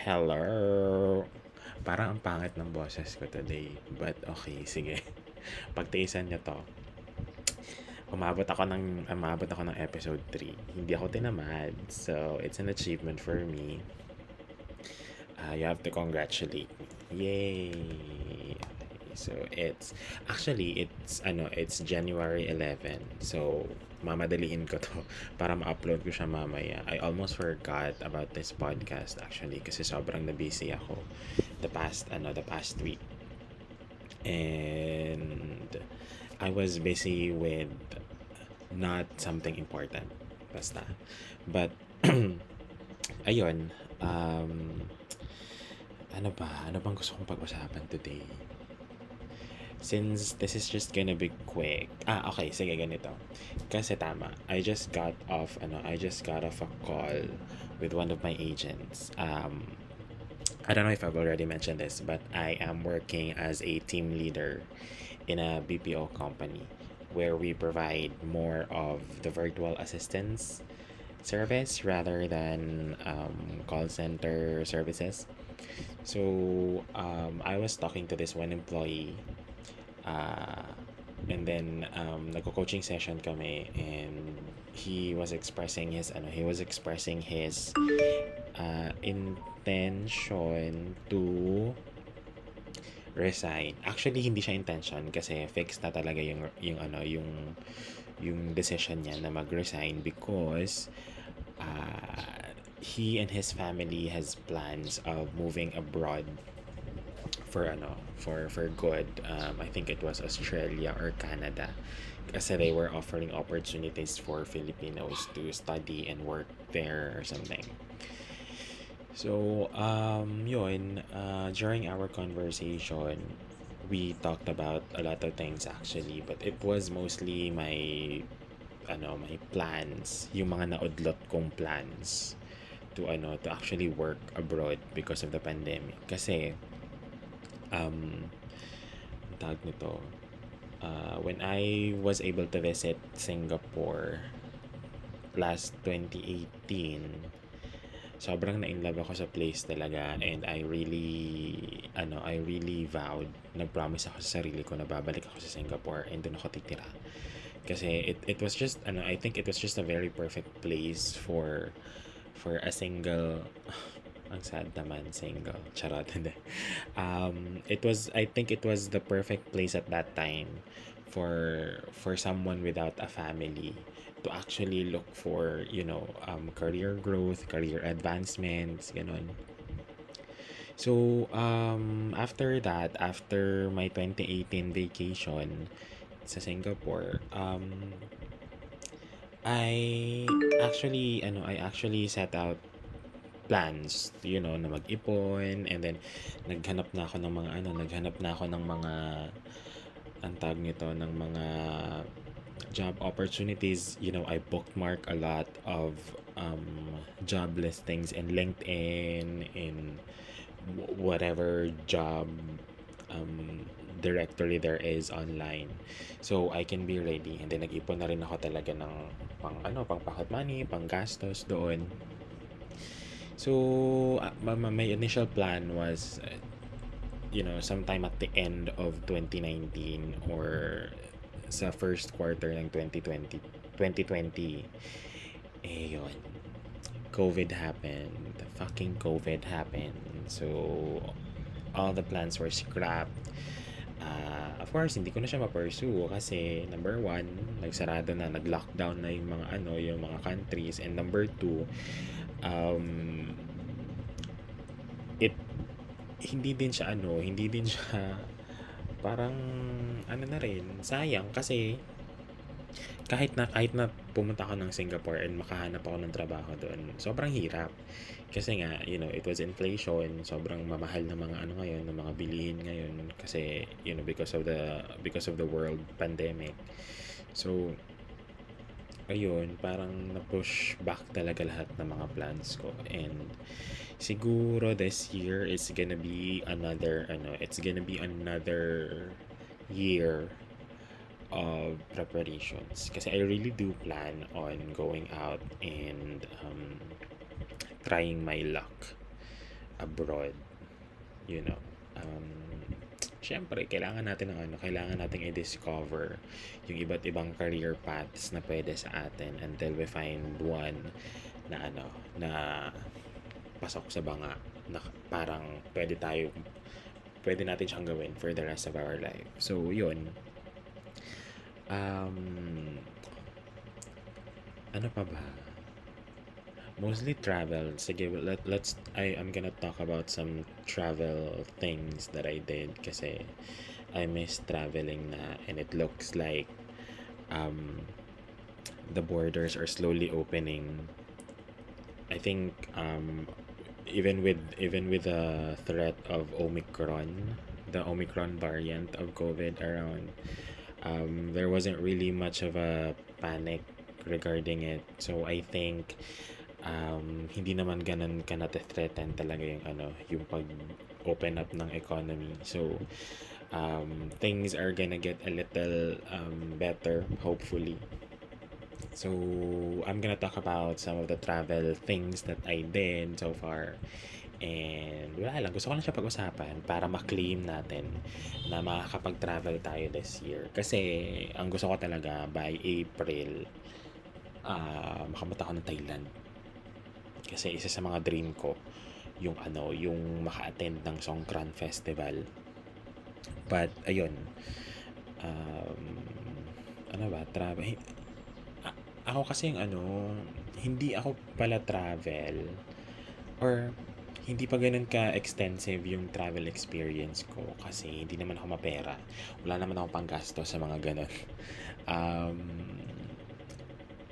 Hello! Parang ang pangit ng boses ko today. But okay, sige. Pagtiisan niyo to. Umabot ako ng umabot ako ng episode 3. Hindi ako tinamad. So, it's an achievement for me. Uh, you have to congratulate me. Yay! So it's actually it's ano, it's January 11. So, mamadaliin ko to para ma-upload ko siya mamaya. I almost forgot about this podcast actually kasi sobrang na busy ako the past ano the past week. And I was busy with not something important basta. But ayun, um ano ba? Ano bang gusto kong pag-usapan today? Since this is just gonna be quick. Ah, okay, sige ganito. Kasi tama, I just got off ano, I just got off a call with one of my agents. Um I don't know if I've already mentioned this, but I am working as a team leader in a BPO company where we provide more of the virtual assistance service rather than um, call center services. So um, I was talking to this one employee uh, and then um, nagko-coaching session kami and he was expressing his ano he was expressing his uh, intention to resign. Actually hindi siya intention kasi fixed na talaga yung yung ano yung yung decision niya na mag-resign because uh, he and his family has plans of moving abroad for ano for for good. Um, I think it was Australia or Canada. Kasi they were offering opportunities for Filipinos to study and work there or something. So um yun uh, during our conversation we talked about a lot of things actually but it was mostly my ano my plans yung mga naudlot kong plans to ano to actually work abroad because of the pandemic. Kasi um, tag nito, uh, when I was able to visit Singapore last 2018, sobrang na-inlove ako sa place talaga and I really ano I really vowed nag-promise ako sa sarili ko na babalik ako sa Singapore and doon ako titira. Kasi it, it was just ano I think it was just a very perfect place for for a single ang sad naman, single. Charot, hindi. Um, it was, I think it was the perfect place at that time for for someone without a family to actually look for, you know, um, career growth, career advancements, ganun. So, um, after that, after my 2018 vacation sa Singapore, um, I actually, ano, I actually set out plans, you know, na mag-ipon and then naghanap na ako ng mga ano, naghanap na ako ng mga ang tawag nito ng mga job opportunities. You know, I bookmark a lot of um, job listings in LinkedIn, in whatever job um, directory there is online. So, I can be ready. And then, nag-ipon na rin ako talaga ng pang, ano, pang pocket money, pang gastos doon. So, uh, my, my initial plan was, uh, you know, sometime at the end of 2019 or sa first quarter ng 2020, 2020, eh yun, COVID happened. The fucking COVID happened. So, all the plans were scrapped. Uh, of course, hindi ko na siya ma-pursue kasi number one, nagsarado na, nag-lockdown na yung mga ano, yung mga countries. And number two, um, it hindi din siya ano, hindi din siya parang ano na rin, sayang kasi kahit na kahit na pumunta ako ng Singapore and makahanap ako ng trabaho doon, sobrang hirap. Kasi nga, you know, it was inflation, sobrang mamahal na mga ano ngayon, ng mga bilihin ngayon kasi you know because of the because of the world pandemic. So ayun, parang na-push back talaga lahat ng mga plans ko. And siguro this year is gonna be another, ano, it's gonna be another year of preparations. Kasi I really do plan on going out and um, trying my luck abroad. You know, um, syempre, kailangan natin ng ano, kailangan nating i-discover yung iba't ibang career paths na pwede sa atin until we find one na ano, na pasok sa banga na parang pwede tayo pwede natin siyang gawin for the rest of our life. So, yun. Um, ano pa ba? Mostly travel. Sige, let, let's, I, I'm gonna talk about some travel things that I did kasi I miss traveling na and it looks like um, the borders are slowly opening. I think um, even with even with the threat of Omicron, the Omicron variant of COVID around, um, there wasn't really much of a panic regarding it. So I think um, hindi naman ganun ka threaten talaga yung ano, yung pag open up ng economy. So um, things are gonna get a little um, better hopefully So, I'm gonna talk about some of the travel things that I did so far. And wala lang, gusto ko lang siya pag-usapan para ma-claim natin na makakapag-travel tayo this year. Kasi ang gusto ko talaga by April, uh, makapunta ako ng Thailand. Kasi isa sa mga dream ko, yung ano, yung maka-attend ng Songkran Festival. But, ayun, um, ano ba, travel, ako kasi yung ano, hindi ako pala travel or hindi pa ganun ka-extensive yung travel experience ko kasi hindi naman ako mapera. Wala naman ako panggasto sa mga ganun. Um,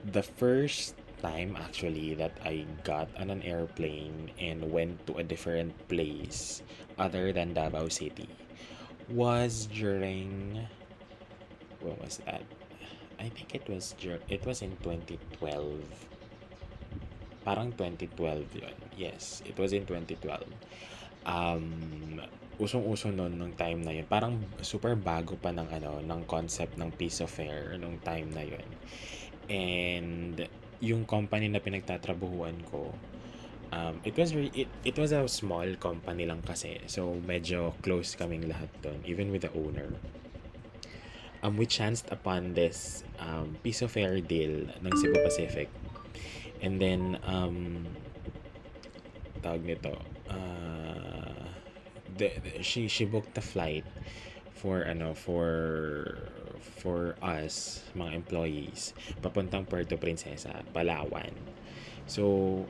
the first time actually that I got on an airplane and went to a different place other than Davao City was during what was that? I think it was it was in 2012. Parang 2012 yun. Yes, it was in 2012. Um, usong-uso noon nung time na yun. Parang super bago pa ng ano, ng concept ng piece of air nung time na yun. And yung company na pinagtatrabuhuan ko, um, it was re- it, it was a small company lang kasi. So medyo close kaming lahat doon, even with the owner um, we chanced upon this um, piece of air deal ng Cebu Pacific. And then, um, tawag nito, uh, the, the, she, she booked the flight for, ano, for, for us, mga employees, papuntang Puerto Princesa, Palawan. So,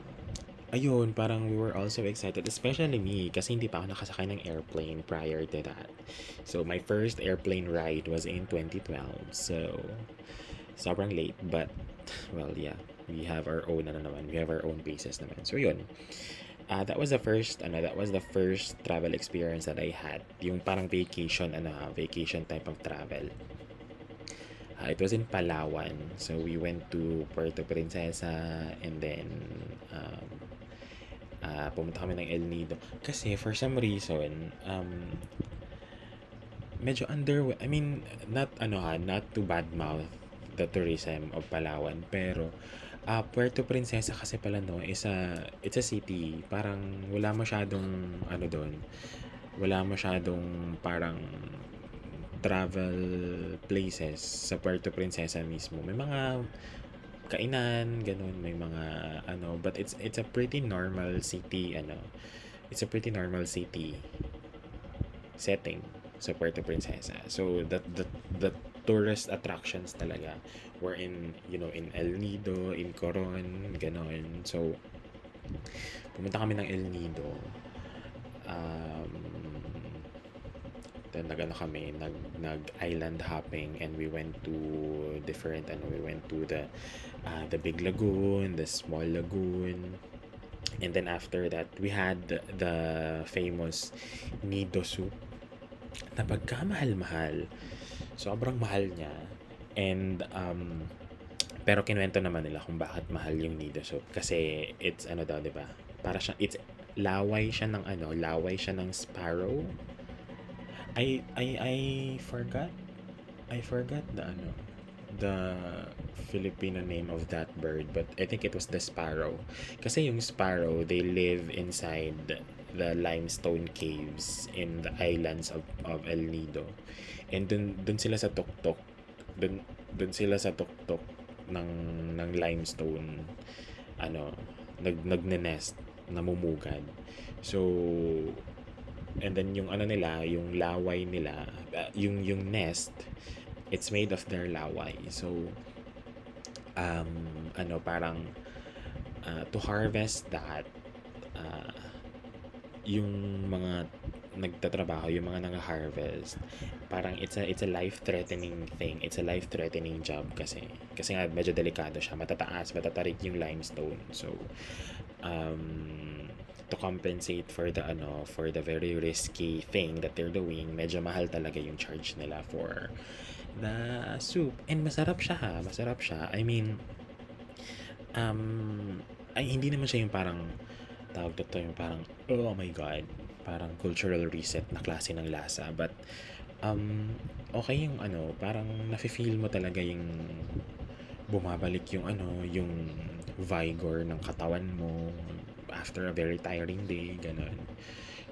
ayun, parang we were also excited, especially me, kasi hindi pa ako nakasakay ng airplane prior to that. So, my first airplane ride was in 2012. So, sobrang late, but, well, yeah, we have our own, ano naman, we have our own bases naman. So, yun. Uh, that was the first, ano, that was the first travel experience that I had. Yung parang vacation, ano, vacation type of travel. Uh, it was in Palawan. So, we went to Puerto Princesa and then um, uh, pumunta kami ng El Nido. Kasi for some reason, um, medyo under, I mean, not ano ha, not to badmouth the tourism of Palawan, pero uh, Puerto Princesa kasi pala no, is a, it's a city, parang wala masyadong ano doon, wala masyadong parang travel places sa Puerto Princesa mismo. May mga kainan, ganun, may mga ano, but it's it's a pretty normal city, ano. It's a pretty normal city setting sa Puerto Princesa. So that the the tourist attractions talaga were in, you know, in El Nido, in Coron, ganon. So pumunta kami ng El Nido. Um, then nagano kami nag nag island hopping and we went to different ano we went to the uh, the big lagoon the small lagoon. And then after that we had the, the famous nido soup na pagkamahal-mahal. Sobrang mahal niya. And um pero kinwento naman nila kung bakit mahal yung nido soup. Kasi it's ano daw 'di ba? Para siya it's laway siya ng ano laway siya ng sparrow I I I forgot I forgot the ano the Filipino name of that bird, but I think it was the sparrow. Kasi yung sparrow, they live inside the limestone caves in the islands of, of El Nido. And dun, dun sila sa tuktok. Dun, dun sila sa tuktok ng, ng limestone. Ano, nag, nagne-nest, namumugad. So, and then yung ano nila, yung laway nila, uh, yung, yung nest, it's made of their laway. So, um, ano, parang, uh, to harvest that, uh, yung mga nagtatrabaho, yung mga nang-harvest, parang it's a it's a life-threatening thing. It's a life-threatening job kasi kasi nga medyo delikado siya, matataas, matatarik yung limestone. So um to compensate for the ano for the very risky thing that they're doing, medyo mahal talaga yung charge nila for the soup. And masarap siya ha, masarap siya. I mean um ay hindi naman siya yung parang tawag dito yung parang oh my god parang cultural reset na klase ng lasa but um okay yung ano parang nafe-feel mo talaga yung bumabalik yung ano yung vigor ng katawan mo after a very tiring day ganun.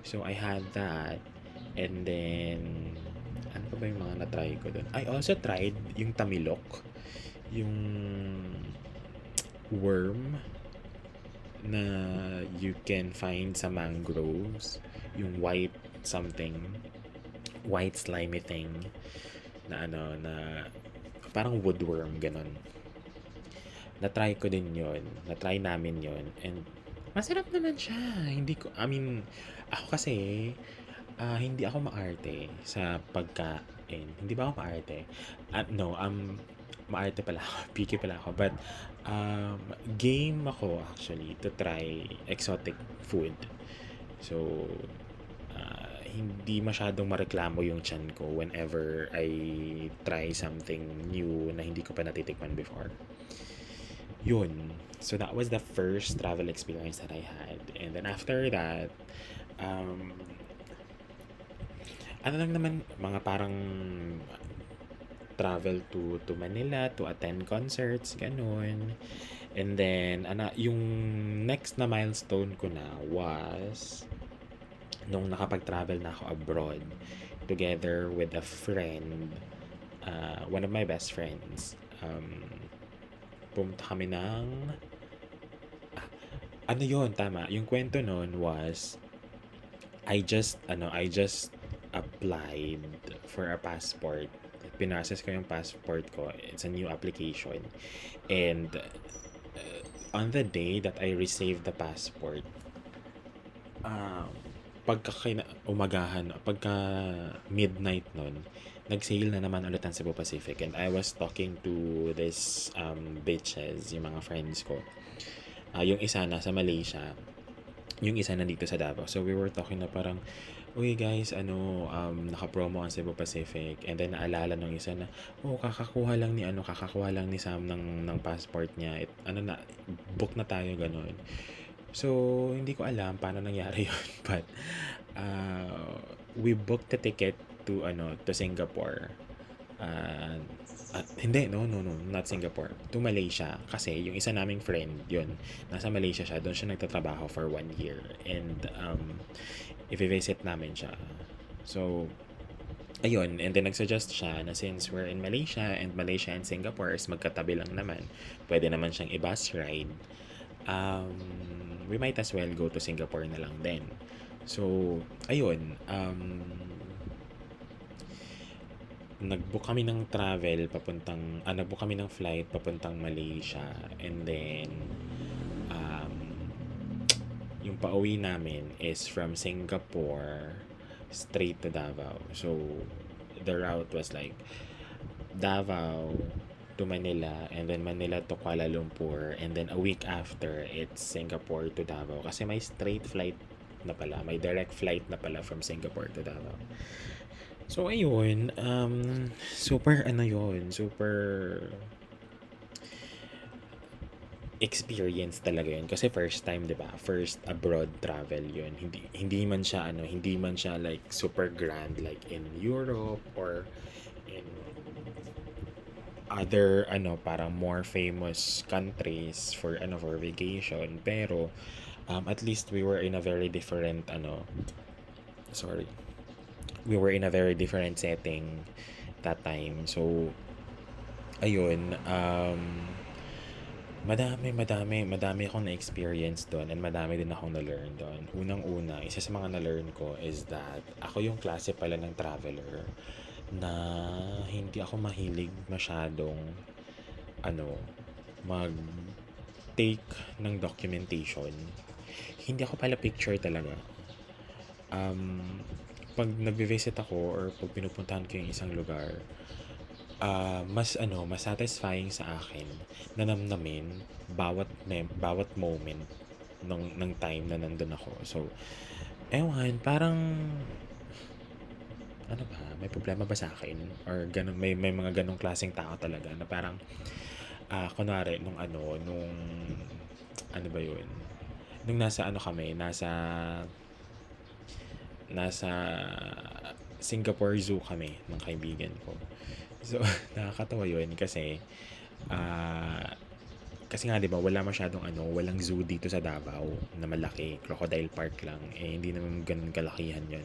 So I had that and then ano ba yung mga na-try ko doon I also tried yung tamilok. Yung worm na you can find sa mangroves. Yung white something white slimy thing na ano na parang woodworm ganun. Na try ko din yon na try namin yon and masarap naman siya hindi ko I mean ako kasi uh, hindi ako maarte sa pagkain hindi ba ako maarte uh, no um maarte pala ako picky pala ako but um, game ako actually to try exotic food. So, uh, hindi masyadong mareklamo yung chan ko whenever I try something new na hindi ko pa natitikman before. Yun. So, that was the first travel experience that I had. And then after that, um, ano lang naman, mga parang travel to to Manila to attend concerts, ganun. And then, ana, yung next na milestone ko na was nung nakapag-travel na ako abroad together with a friend, uh, one of my best friends. Um, pumunta kami ng ah, ano yon tama yung kwento noon was I just ano I just applied for a passport pinrocess ko yung passport ko. It's a new application. And uh, on the day that I received the passport, um, pagka umagahan, pagka midnight nun, nag-sail na naman ulit ang Cebu Pacific and I was talking to this um, bitches, yung mga friends ko. Uh, yung isa nasa Malaysia, yung isa nandito sa Davao. So we were talking na parang, uy guys, ano, um, naka-promo ang Cebu Pacific. And then naalala nung isa na, oh, kakakuha lang ni ano, kakakuha lang ni Sam ng, ng passport niya. It, ano na, book na tayo, ganun. So, hindi ko alam paano nangyari yun. But, uh, we booked the ticket to, ano, to Singapore. Uh, uh, hindi, no, no, no, not Singapore. To Malaysia. Kasi yung isa naming friend, yun, nasa Malaysia siya. Doon siya nagtatrabaho for one year. And, um, i-visit namin siya. So, ayun, and then nagsuggest siya na since we're in Malaysia and Malaysia and Singapore is magkatabi lang naman, pwede naman siyang i-bus ride, um, we might as well go to Singapore na lang din. So, ayun, um, nagbook kami ng travel papuntang, ah, nagbook kami ng flight papuntang Malaysia and then yung pauwi namin is from Singapore straight to Davao. So, the route was like Davao to Manila and then Manila to Kuala Lumpur and then a week after it's Singapore to Davao. Kasi may straight flight na pala, may direct flight na pala from Singapore to Davao. So ayun, um super ano yun, super experience talaga yun. Kasi first time 'di ba? First abroad travel yun. Hindi hindi man siya ano hindi man siya like super grand like in Europe or in other ano parang more famous countries for ano for vacation. Pero um, at least we were in a very different ano sorry. We were in a very different setting that time. So ayun um madami madami madami akong na-experience doon and madami din akong na-learn doon. Unang-una isa sa mga na-learn ko is that ako yung klase pala ng traveler na hindi ako mahilig masyadong ano mag take ng documentation hindi ako pala picture talaga um, pag nagbe-visit ako or pag pinupuntahan ko yung isang lugar ah, mas ano, mas satisfying sa akin na namnamin bawat mem bawat moment ng ng time na nandun ako. So, ewan, parang ano ba, may problema ba sa akin? Or ganun, may, may mga ganong klaseng tao talaga na parang, ah, kunwari, nung ano, nung, ano ba yun? Nung nasa ano kami, nasa, nasa Singapore Zoo kami ng kaibigan ko. So, nakakatawa yun kasi, ah, kasi nga 'di ba wala masyadong ano, walang zoo dito sa Davao na malaki, Crocodile Park lang. Eh hindi naman ganoon kalakihan 'yon.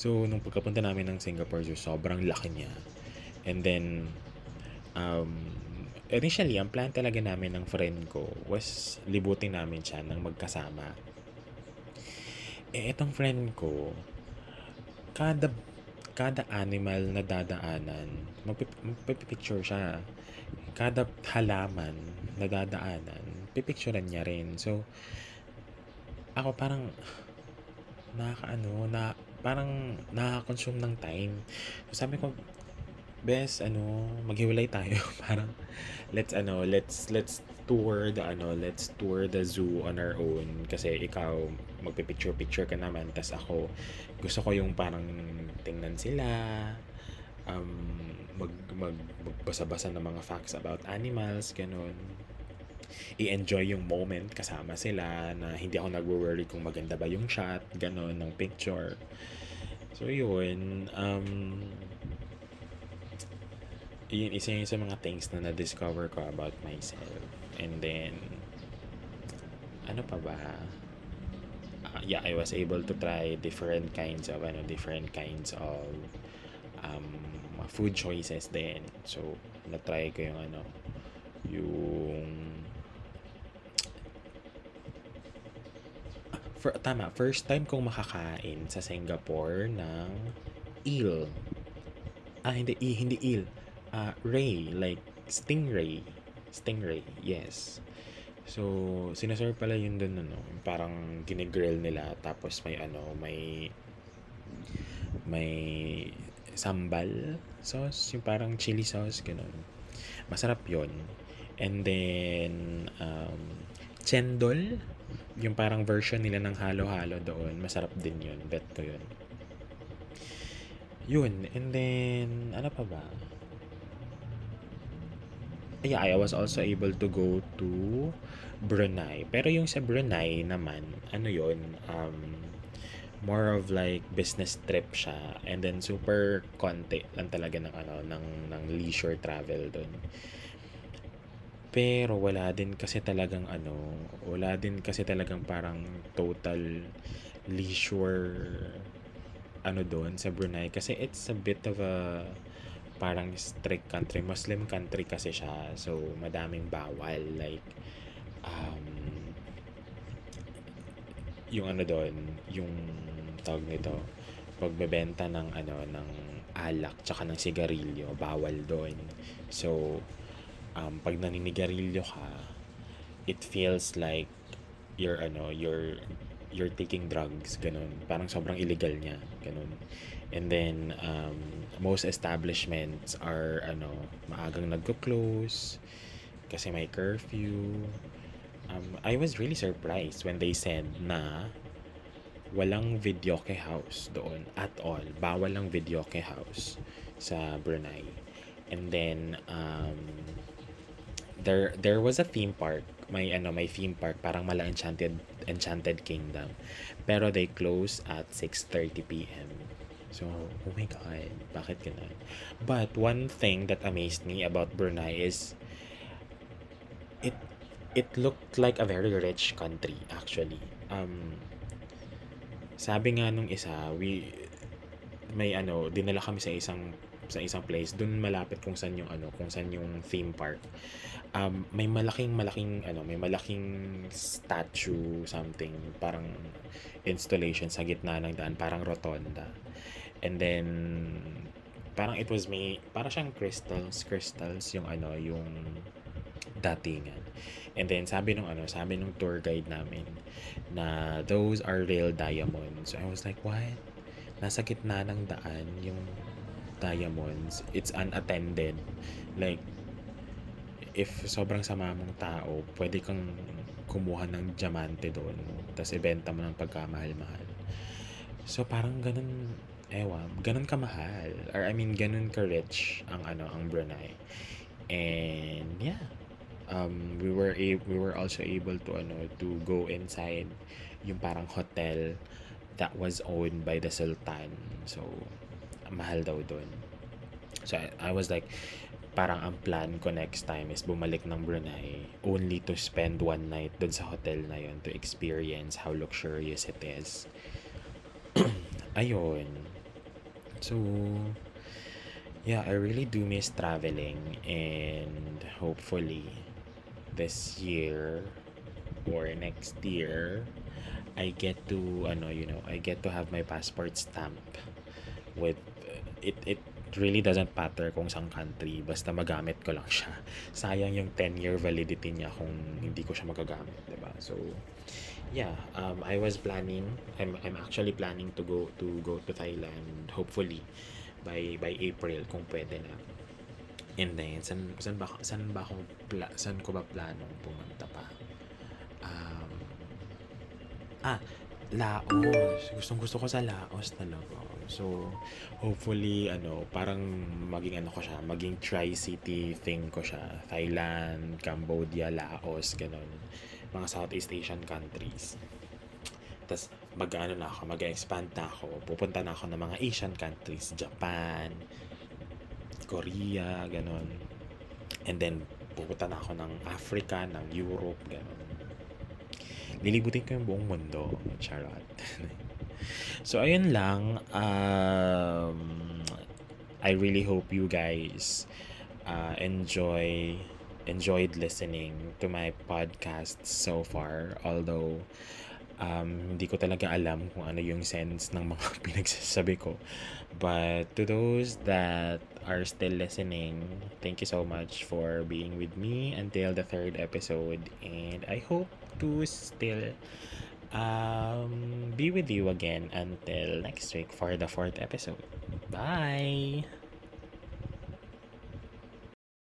So nung pagkapunta namin ng Singapore Zoo, sobrang laki niya. And then um initially ang plan talaga namin ng friend ko was libutin namin siya ng magkasama. Eh itong friend ko, kada kada animal na dadaanan, magpip- magpipicture siya. Kada halaman na dadaanan, pipicturean niya rin. So, ako parang nakakaano, na parang nakaka-consume ng time. So, sabi ko, bes, ano, maghiwalay tayo. parang, let's, ano, let's, let's tour the, ano, let's tour the zoo on our own. Kasi ikaw, magpipicture-picture ka naman. tas ako, gusto ko yung parang tingnan sila, um, mag, mag, magbasa-basa ng mga facts about animals, ganun. I-enjoy yung moment kasama sila na hindi ako nagwo-worry kung maganda ba yung shot, ganun, ng picture. So, yun. Um, yun, isa yun sa mga things na na-discover ko about myself. And then, ano pa ba? Uh, yeah, I was able to try different kinds of, ano, different kinds of um, food choices din. So, na-try ko yung ano, yung for, tama, first time kong makakain sa Singapore ng eel. Ah, hindi, i, hindi eel. Ah, ray, like stingray. Stingray, yes. So, sinaserve pala yun dun, ano, parang ginigrill nila, tapos may ano, may may sambal sauce, yung parang chili sauce, ganun. Masarap yon And then, um, chendol, yung parang version nila ng halo-halo doon. Masarap din yun. Bet ko yun. Yun. And then, ano pa ba? Yeah, I was also able to go to Brunei. Pero yung sa Brunei naman, ano yun, um, more of like business trip siya and then super konti lang talaga ng ano ng ng leisure travel doon. Pero wala din kasi talagang ano, wala din kasi talagang parang total leisure ano doon sa Brunei kasi it's a bit of a parang strict country, Muslim country kasi siya. So madaming bawal like um yung ano doon, yung tawag nito, pagbebenta ng ano ng alak tsaka ng sigarilyo, bawal doon. So, um, pag naninigarilyo ka, it feels like you're ano, you're you're taking drugs, ganun. Parang sobrang illegal niya, ganun. And then, um, most establishments are, ano, maagang nagko-close kasi may curfew um, I was really surprised when they said na walang videoke house doon at all. Bawal ang videoke house sa Brunei. And then um, there there was a theme park. May ano, may theme park parang mala Enchanted Enchanted Kingdom. Pero they close at 6:30 PM. So, oh my God, bakit ganun? But one thing that amazed me about Brunei is it it looked like a very rich country actually. Um, sabi nga nung isa, we may ano, dinala kami sa isang sa isang place, dun malapit kung saan yung ano, kung saan yung theme park. Um, may malaking malaking ano, may malaking statue something, parang installation sa gitna ng daan, parang rotonda. And then parang it was may parang siyang crystals, crystals yung ano, yung datingan. And then sabi nung ano, sabi nung tour guide namin na those are real diamonds. So I was like, what? Nasa gitna ng daan yung diamonds. It's unattended. Like, if sobrang sama mong tao, pwede kang kumuha ng diamante doon. Tapos ibenta mo ng pagkamahal-mahal. So parang ganun, ewan, ganun kamahal. Or I mean, ganun ka-rich ang ano, ang Brunei. And yeah, um, we were a- we were also able to ano to go inside yung parang hotel that was owned by the Sultan. So mahal daw doon. So I, I was like parang ang plan ko next time is bumalik ng Brunei only to spend one night doon sa hotel na yon to experience how luxurious it is. Ayun. So, yeah, I really do miss traveling and hopefully this year or next year I get to ano you know I get to have my passport stamp with it it really doesn't matter kung saan country basta magamit ko lang siya. Sayang yung 10 year validity niya kung hindi ko siya magagamit ba so yeah um I was planning I'm I'm actually planning to go to go to Thailand hopefully by by April kung pwede na. And then san san ba san ba ako pla, san ko ba planong pumunta pa? Um ah Laos. Gustong gusto ko sa Laos talaga so hopefully ano parang maging ano ko siya maging tri-city thing ko siya. Thailand Cambodia Laos ganun. Mga Southeast Asian countries. Tas mag-ano na ako mag-expand na ako. Pupunta na ako ng mga Asian countries. Japan Korea ganun. And then pupunta na ako ng Africa ng Europe ganun. Lilibutin ko yung buong mundo. Charot. so, ayun lang. Um, I really hope you guys uh, enjoy enjoyed listening to my podcast so far. Although, um, hindi ko talaga alam kung ano yung sense ng mga pinagsasabi ko. But to those that are still listening, thank you so much for being with me until the third episode. And I hope to still um, be with you again until next week for the fourth episode. Bye!